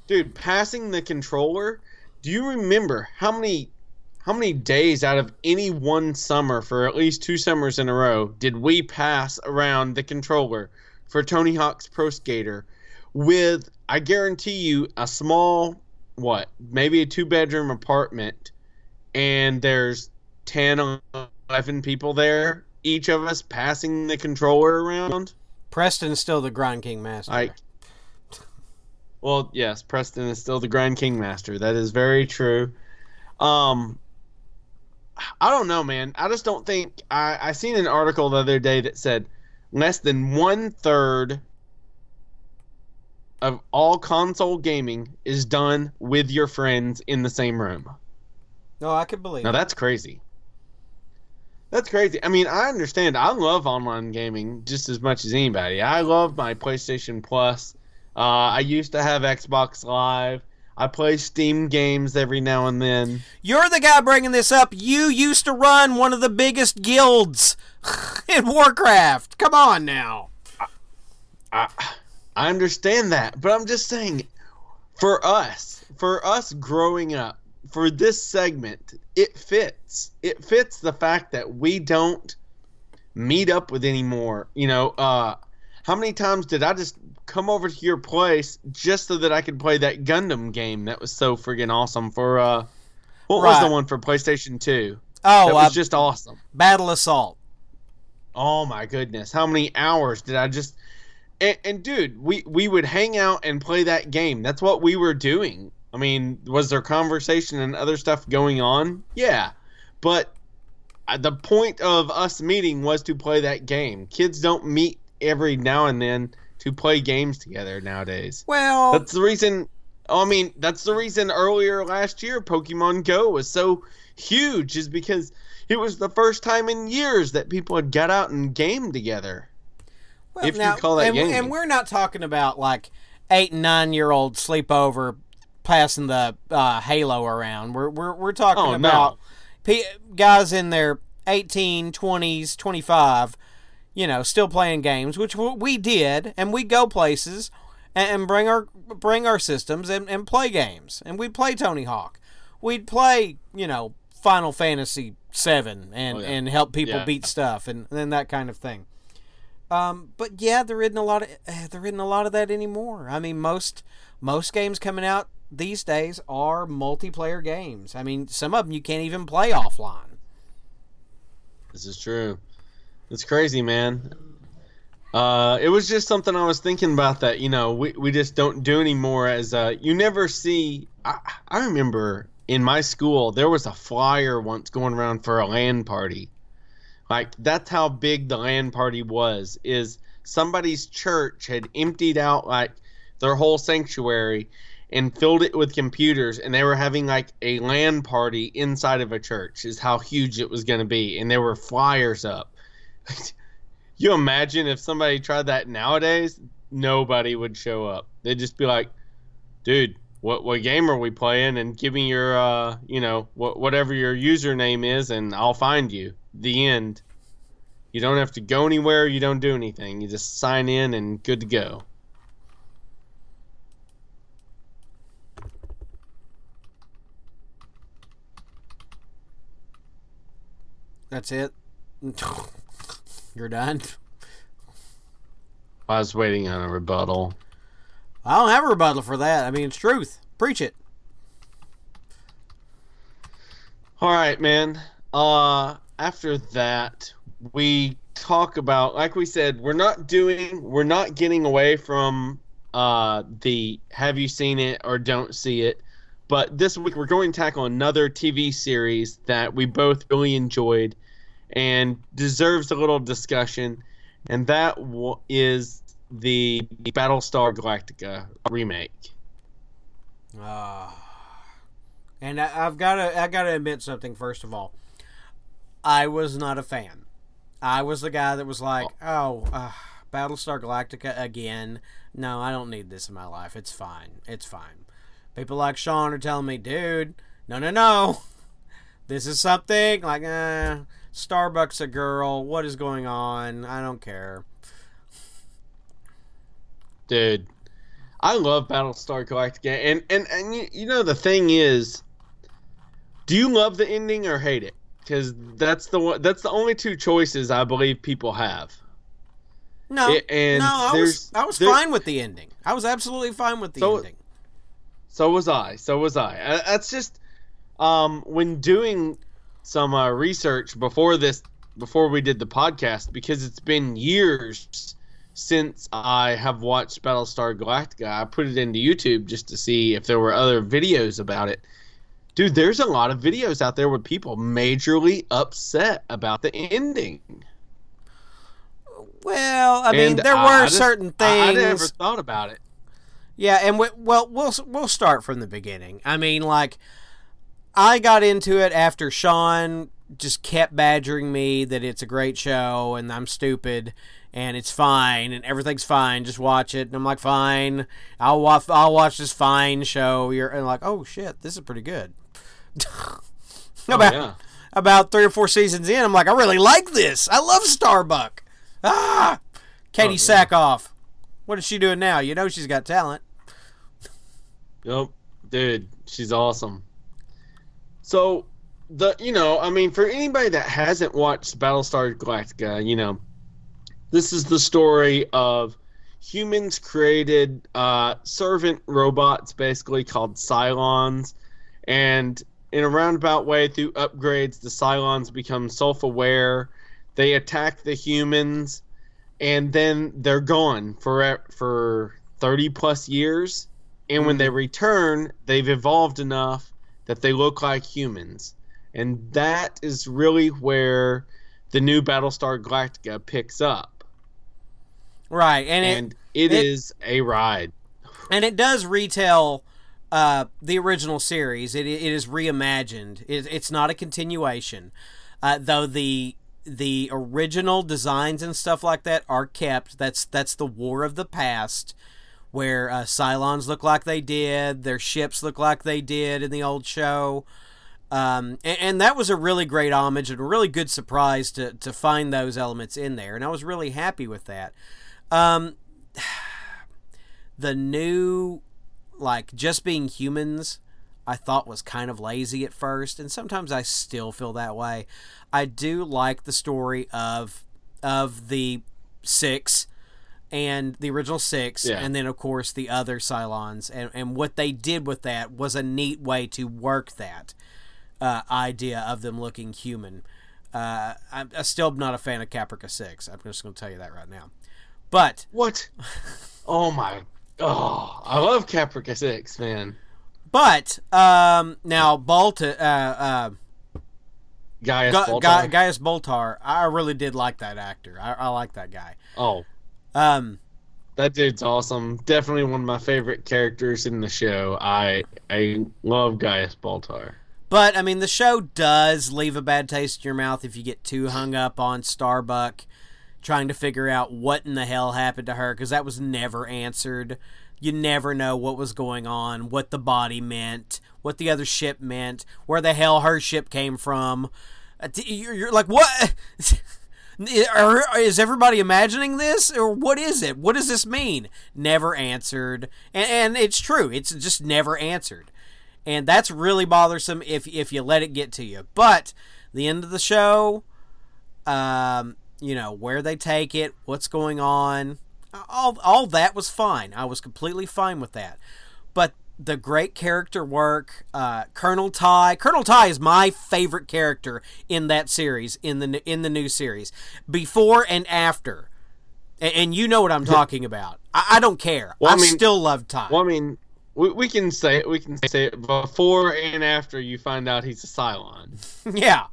dude, passing the controller. Do you remember how many how many days out of any one summer for at least two summers in a row did we pass around the controller for Tony Hawk's Pro Skater with I guarantee you a small what, maybe a two bedroom apartment and there's 10 11 people there, each of us passing the controller around? Preston's still the Grind King master. Like well, yes, Preston is still the Grand King Master. That is very true. Um, I don't know, man. I just don't think I I seen an article the other day that said less than one third of all console gaming is done with your friends in the same room. no, I could believe. Now it. that's crazy. That's crazy. I mean, I understand. I love online gaming just as much as anybody. I love my PlayStation Plus. Uh, I used to have Xbox Live. I play Steam games every now and then. You're the guy bringing this up. You used to run one of the biggest guilds (laughs) in Warcraft. Come on now. I, I understand that, but I'm just saying, for us, for us growing up, for this segment, it fits. It fits the fact that we don't meet up with anymore. You know, uh, how many times did I just come over to your place just so that I could play that Gundam game that was so friggin' awesome for uh what was the one for PlayStation 2? Oh, that uh, was just awesome. Battle Assault. Oh my goodness, how many hours did I just and, and dude, we we would hang out and play that game. That's what we were doing. I mean, was there conversation and other stuff going on? Yeah. But uh, the point of us meeting was to play that game. Kids don't meet every now and then to play games together nowadays. Well, That's the reason. I mean, that's the reason earlier last year Pokemon Go was so huge, is because it was the first time in years that people had got out and game together. Well, if you call that and, gaming. and we're not talking about like eight and nine year old sleepover passing the uh, Halo around. We're we're, we're talking Oh, no. about guys in their 18, 20s, 25, you know, still playing games, which we did, and we go places and, bring our bring our systems and, and play games, and we'd play Tony Hawk. We'd play, you know, Final Fantasy Seven and Oh, yeah. and help people Yeah. beat stuff and, and that kind of thing. Um, but yeah, there isn't a lot of eh, there isn't a lot of that anymore. I mean, most most games coming out these days are multiplayer games. I mean, some of them you can't even play offline. This is true. It's crazy, man. Uh, it was just something I was thinking about that, you know, we, we just don't do anymore as uh, you never see I, I remember in my school there was a flyer once going around for a LAN party. Like that's how big the LAN party was is somebody's church had emptied out like their whole sanctuary and filled it with computers and they were having like a LAN party inside of a church is how huge it was going to be and there were flyers up (laughs) you imagine if somebody tried that nowadays nobody would show up. They'd just be like dude what what game are we playing? And give me your uh you know what whatever your username is and I'll find you. The end. You don't have to go anywhere. You don't do anything. You just sign in and good to go. That's it. (laughs) You're done. I was waiting on a rebuttal I don't have a rebuttal for that. I mean, it's truth. Preach it. All right, man. Uh, after that, we talk about, like we said, we're not doing, we're not getting away from uh the have you seen it or don't see it. But this week we're going to tackle another TV series that we both really enjoyed and deserves a little discussion, and that w- is the Battlestar Galactica remake. Ah. and I, I've got to I got to admit something first of all. I was not a fan. I was the guy that was like, "Oh, uh, Battlestar Galactica again. No, I don't need this in my life. It's fine. It's fine." People like Sean are telling me, "Dude, no, no, no. (laughs) This is something like uh, Starbuck's a girl. What is going on? I don't care." Dude, I love Battlestar Galactica, and and and you, you know the thing is, do you love the ending or hate it? Because that's the one. That's the only two choices I believe people have. No, It- and no, I was I was fine with the ending. I was absolutely fine with the So- ending. So was I. So was I. Uh, That's just um, when doing some uh, research before this, before we did the podcast, because it's been years since I have watched Battlestar Galactica. I put it into YouTube just to see if there were other videos about it. Dude, there's a lot of videos out there with people majorly upset about the ending. Well, I mean, And there I- were I just- certain I, I never thought about it. Yeah, and we, well, we'll we'll start from the beginning. I mean, like, I got into it after Sean just kept badgering me that it's a great show and I'm stupid and it's fine and everything's fine. Just watch it. And I'm like, fine. I'll watch. I'll watch this fine show. You're and like, oh shit, this is pretty good. (laughs) about Oh, yeah. about three or four seasons in, I'm like, I really like this. I love Starbuck. Ah, Katie Oh, yeah. Sackhoff. What is she doing now? You know she's got talent. Yep, dude, she's awesome. So the you know, I mean, for anybody that hasn't watched Battlestar Galactica, you know, this is the story of humans created uh, servant robots, basically called Cylons, and in a roundabout way, through upgrades, the Cylons become self-aware. They attack the humans, and then they're gone for for thirty plus years. And when they return, they've evolved enough that they look like humans. And that is really where the new Battlestar Galactica picks up. Right, and it And it it- is a ride. and it does retell uh, the original series. It, it is reimagined. It, it's not a continuation, uh, though the the original designs and stuff like that are kept. That's that's the War of the Past, where uh, Cylons look like they did, their ships look like they did in the old show. Um, and, and that was a really great homage and a really good surprise to, to find those elements in there. And I was really happy with that. Um, (sighs) the new like just being humans I thought was kind of lazy at first and sometimes I still feel that way. I do like the story of of the 6 and the original 6 Yeah. and then of course the other Cylons and and what they did with that was a neat way to work that uh, idea of them looking human. Uh, I'm, I'm still not a fan of Caprica 6. I'm just going to tell you that right now. But What? oh my. Oh, I love Caprica 6, man. But um, now Balta, uh, uh, Gaius Ga- Baltar. Ga- Gaius Baltar, I really did like that actor. I, I like that guy. oh, Um, that dude's awesome. Definitely one of my favorite characters in the show. I I love Gaius Baltar. but I mean, the show does leave a bad taste in your mouth if you get too hung up on Starbuck trying to figure out what in the hell happened to her because that was never answered. You never know what was going on, what the body meant, what the other ship meant, where the hell her ship came from. Uh, you're like, what? (laughs) Is everybody imagining this, or what is it? What does this mean? Never answered, and, and it's true. It's just never answered, and that's really bothersome if if you let it get to you. But the end of the show, um, you know where they take it, what's going on, all all that was fine. I was completely fine with that. But the great character work, uh, Colonel Tigh. Colonel Tigh is my favorite character in that series in the in the new series, before and after. And, and you know what I'm talking about. I, I don't care. Well, I, mean- still love Tigh. Well, I mean, we, we can say it. We can say it before and after you find out he's a Cylon. (laughs) yeah.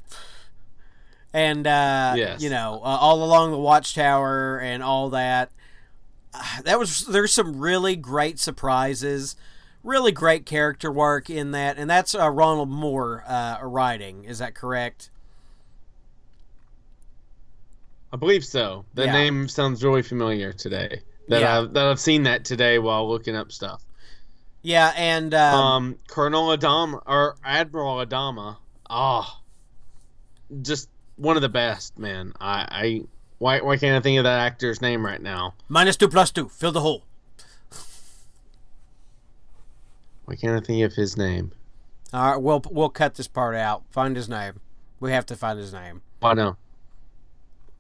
And uh, Yes. you know, uh, all along the watchtower and all that. Uh, that was there's some really great surprises, really great character work in that, and that's uh, Ronald Moore uh, writing. Is that correct? I believe so. The Yeah. name sounds really familiar today. That Yeah. I've that I've seen that today while looking up stuff. Yeah, and um, Um, Colonel Adama or Admiral Adama. Ah, just one of the best, man. I, I why why can't I think of that actor's name right now? minus two plus two, fill the hole. Why can't I think of his name? All right, we'll we'll cut this part out. Find his name. We have to find his name. Oh no,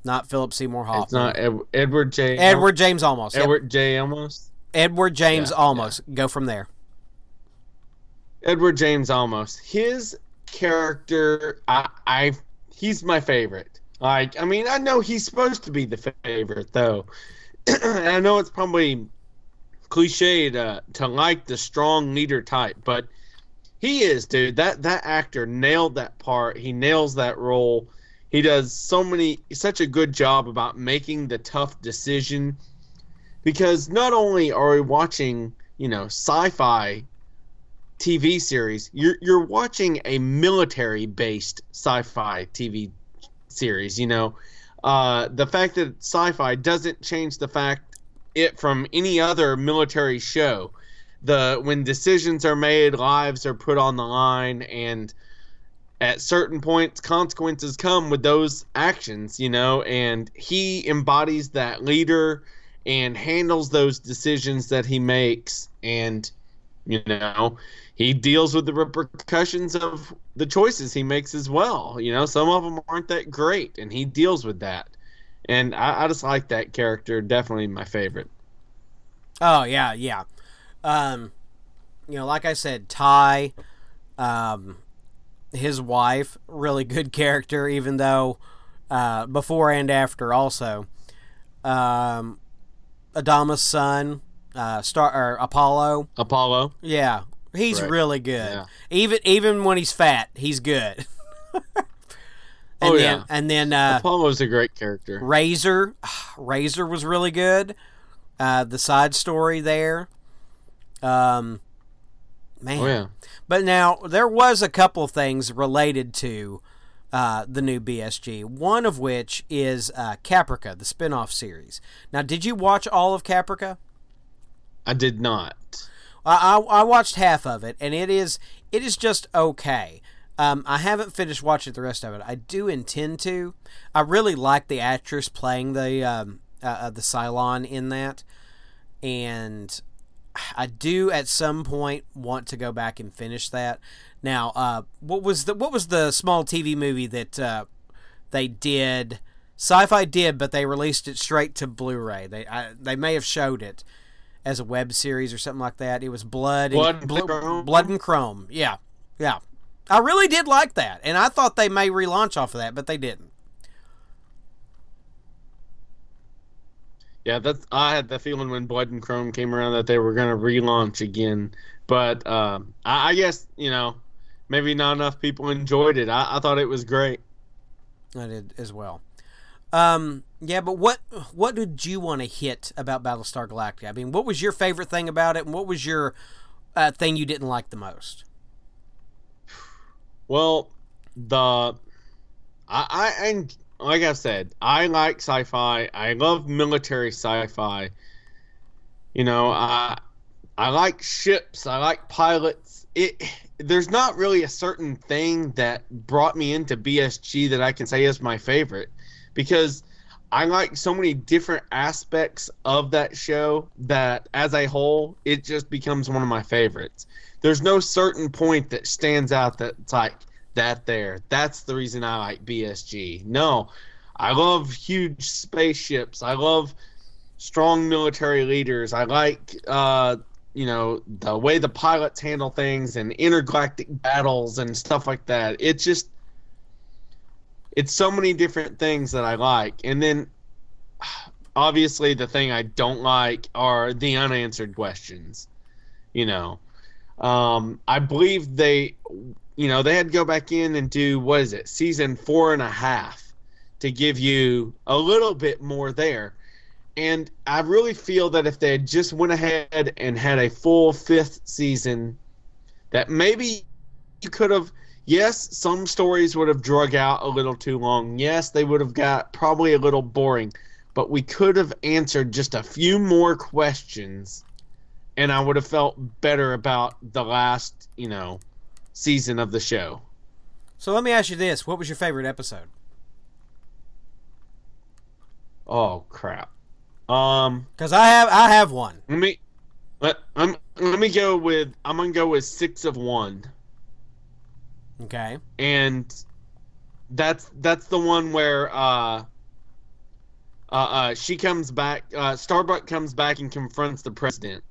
Not Philip Seymour Hoffman. it's not Ed- Edward J. Edward James Olmos. Yep. Edward J. Olmos. Edward James Yeah, Olmos. Go from there. Edward James Olmos. His character, I, I, he's my favorite. Like, I mean, I know he's supposed to be the favorite though. (clears throat) I know it's probably cliche to to like the strong leader type, but he is, dude. That that actor nailed that part. He nails that role. He does so many such a good job about making the tough decision because not only are we watching, you know, sci-fi TV series, you're you're watching a military based sci-fi TV series, you know. Uh, the fact that sci-fi doesn't change the fact it from any other military show. The when decisions are made, lives are put on the line, and at certain points, consequences come with those actions, you know. And he embodies that leader and handles those decisions that he makes, and you know, he deals with the repercussions of the choices he makes as well. You know, some of them aren't that great, and he deals with that. And I, I just like that character. Definitely my favorite. Oh yeah, yeah. Um, you know, like I said, Tigh, um, his wife, really good character, even though uh, before and after also. Um, Adama's son, uh, Star or Apollo, Apollo. yeah, he's Correct. really good. Yeah. Even even when he's fat, he's good. (laughs) and Oh, then yeah. and then uh, Apollo's a great character. Razor, (sighs) Razor was really good. Uh, the side story there. Um, man. Oh yeah. But now there was a couple of things related to uh, the new BSG. One of which is uh, Caprica, the spin-off series. Now, did you watch all of Caprica? I did not. I, I, I watched half of it, and it is it is just okay. Um, I haven't finished watching the rest of it. I do intend to. I really like the actress playing the um, uh, uh, the Cylon in that, and I do at some point want to go back and finish that. Now, uh, what was the what was the small TV movie that uh, they did? Sci-Fi did, but they released it straight to Blu-ray. They I, they may have showed it as a web series or something like that. It was Blood Blood and and Chrome? Blood and Chrome. Yeah, yeah. I really did like that, and I thought they may relaunch off of that, but they didn't. Yeah, that's. I had the feeling when Blood and Chrome came around that they were going to relaunch again, but um, I, I guess you know, maybe not enough people enjoyed it. I, I thought it was great. I did as well. Um, yeah, but what what did you want to hit about Battlestar Galactica? I mean, what was your favorite thing about it, and what was your uh, thing you didn't like the most? Well, the I, I and like I said, I like sci-fi. I love military sci-fi. You know, I I like ships. I like pilots. It there's not really a certain thing that brought me into BSG that I can say is my favorite because I like so many different aspects of that show that as a whole it just becomes one of my favorites. There's no certain point that stands out that's like that there. That's the reason I like BSG. No. I love huge spaceships. I love strong military leaders. I like uh you know the way the pilots handle things and intergalactic battles and stuff like that. It's just it's so many different things that I like. And then obviously the thing I don't like are the unanswered questions. You know. Um I believe they you know, they had to go back in and do what is it, season four and a half to give you a little bit more there. And I really feel that if they had just went ahead and had a full fifth season, that maybe you could have. Yes, some stories would have drug out a little too long. Yes, they would have got probably a little boring, but we could have answered just a few more questions, and I would have felt better about the last, you know, season of the show. So let me ask you this: What was your favorite episode? Oh crap. Um, Because I have I have one. let me Let I'm let me go with I'm gonna go with six of one, Okay. and that's that's the one where uh, uh, uh she comes back. Uh, Starbuck comes back and confronts the president.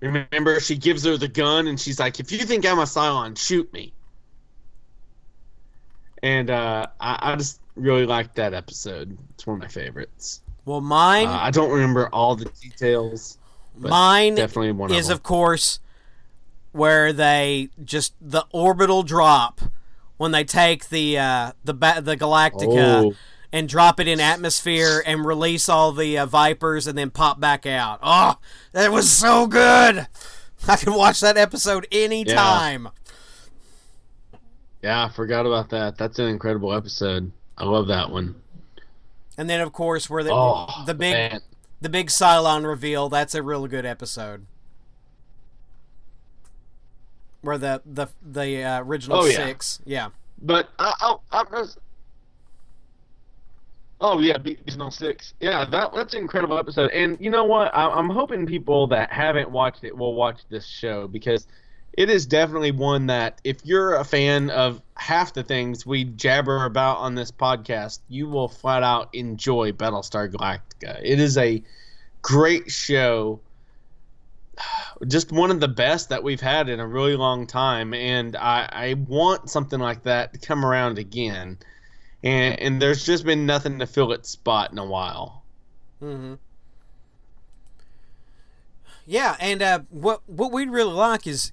Remember, she gives her the gun, and she's like, "If you think I'm a Cylon, shoot me." And uh, I, I just really liked that episode. It's one of my favorites. Well, mine Uh, I don't remember all the details. mine definitely one is of of course where they just the orbital drop when they take the uh, the ba- the Galactica Oh. And drop it in atmosphere and release all the uh, vipers and then pop back out. Oh, that was so good. I can watch that episode anytime. Yeah, yeah, I forgot about that. That's an incredible episode. I love that one. And then of course where the Oh, the big man. the big Cylon reveal, that's a real good episode. Where the the the uh, original Oh, yeah. six, yeah. But I, I, I'm just. Oh yeah, Beast Six. Yeah, that that's an incredible episode. And you know what? I, I'm hoping people that haven't watched it will watch this show because it is definitely one that if you're a fan of half the things we jabber about on this podcast, you will flat out enjoy Battlestar Galactica. It is a great show. (sighs) Just one of the best that we've had in a really long time, and I, I want something like that to come around again. And, and there's just been nothing to fill its spot in a while. Mm-hmm. Yeah, and uh, what what we'd really like is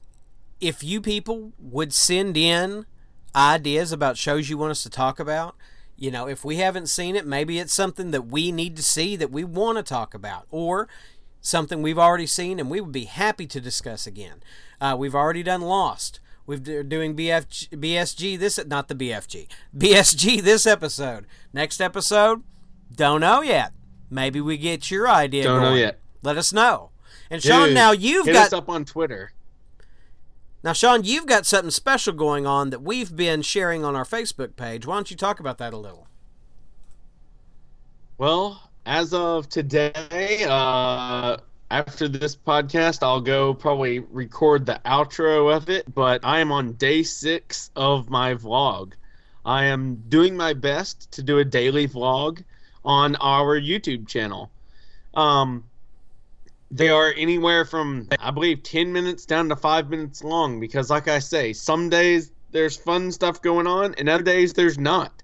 if you people would send in ideas about shows you want us to talk about. You know, if we haven't seen it, maybe it's something that we need to see that we want to talk about, or something we've already seen and we would be happy to discuss again. Uh, we've already done Lost. We've d- doing BFG, BSG this not the BFG BSG this episode. Next episode, don't know yet. Maybe we get your idea. Don't know yet. Let us know. And Sean, Dude, now you've Hit got us up on Twitter. now Sean, you've got something special going on that we've been sharing on our Facebook page. Why don't you talk about that a little? Well, as of today, uh, after this podcast, I'll go probably record the outro of it. But I am on day six of my vlog. I am doing my best to do a daily vlog on our YouTube channel. Um, they are anywhere from I believe ten minutes down to five minutes long because, like I say, some days there's fun stuff going on, and other days there's not.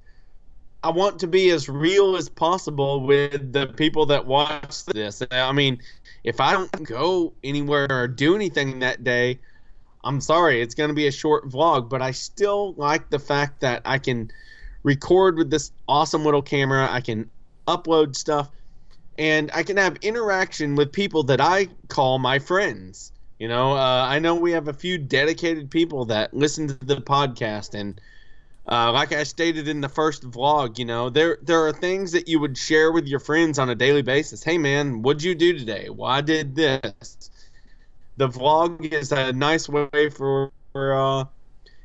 I want to be as real as possible with the people that watch this. I mean, if I don't go anywhere or do anything that day, I'm sorry, it's going to be a short vlog, but I still like the fact that I can record with this awesome little camera. I can upload stuff and I can have interaction with people that I call my friends. You know, uh, I know we have a few dedicated people that listen to the podcast and uh, like I stated in the first vlog, you know, there there are things that you would share with your friends on a daily basis. Hey man, what'd you do today? I did this. The vlog is a nice way for, for uh,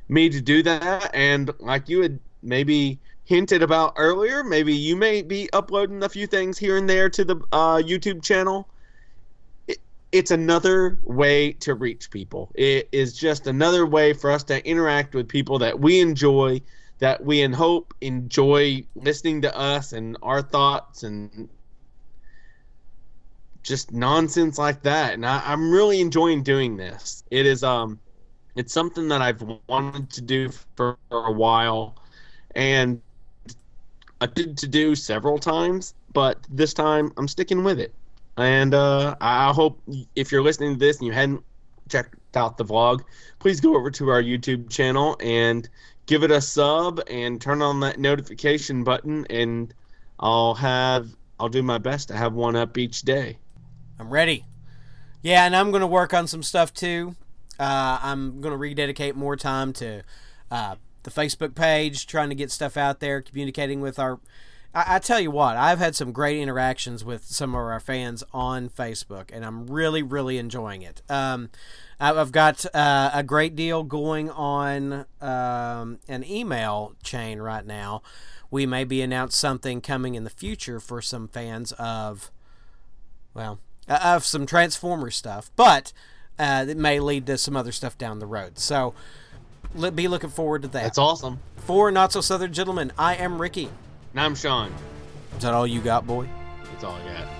me to do that, and like you had maybe hinted about earlier, maybe you may be uploading a few things here and there to the uh, YouTube channel. It, it's another way to reach people. It is just another way for us to interact with people that we enjoy, that we in hope enjoy listening to us and our thoughts and just nonsense like that. And I, I'm really enjoying doing this. It is um, it's something that I've wanted to do for a while, and I did to do several times, but this time I'm sticking with it. And uh, I hope if you're listening to this and you hadn't checked out the vlog, please go over to our YouTube channel and give it a sub and turn on that notification button, and I'll have I'll do my best to have one up each day. I'm ready. Yeah, and I'm to work on some stuff too. Uh, I'm to rededicate more time to uh, the Facebook page, trying to get stuff out there, communicating with our. I, I tell you what, I've had some great interactions with some of our fans on Facebook, and I'm really, really enjoying it. Um, I've got uh, a great deal going on um, an email chain right now. We may be announced something coming in the future for some fans of, well, uh, of some Transformer stuff, but uh, it may lead to some other stuff down the road. So, be looking forward to that. That's awesome. For Not So Southern Gentlemen, I am Ricky. And I'm Sean. Is that all you got, boy? That's all I got.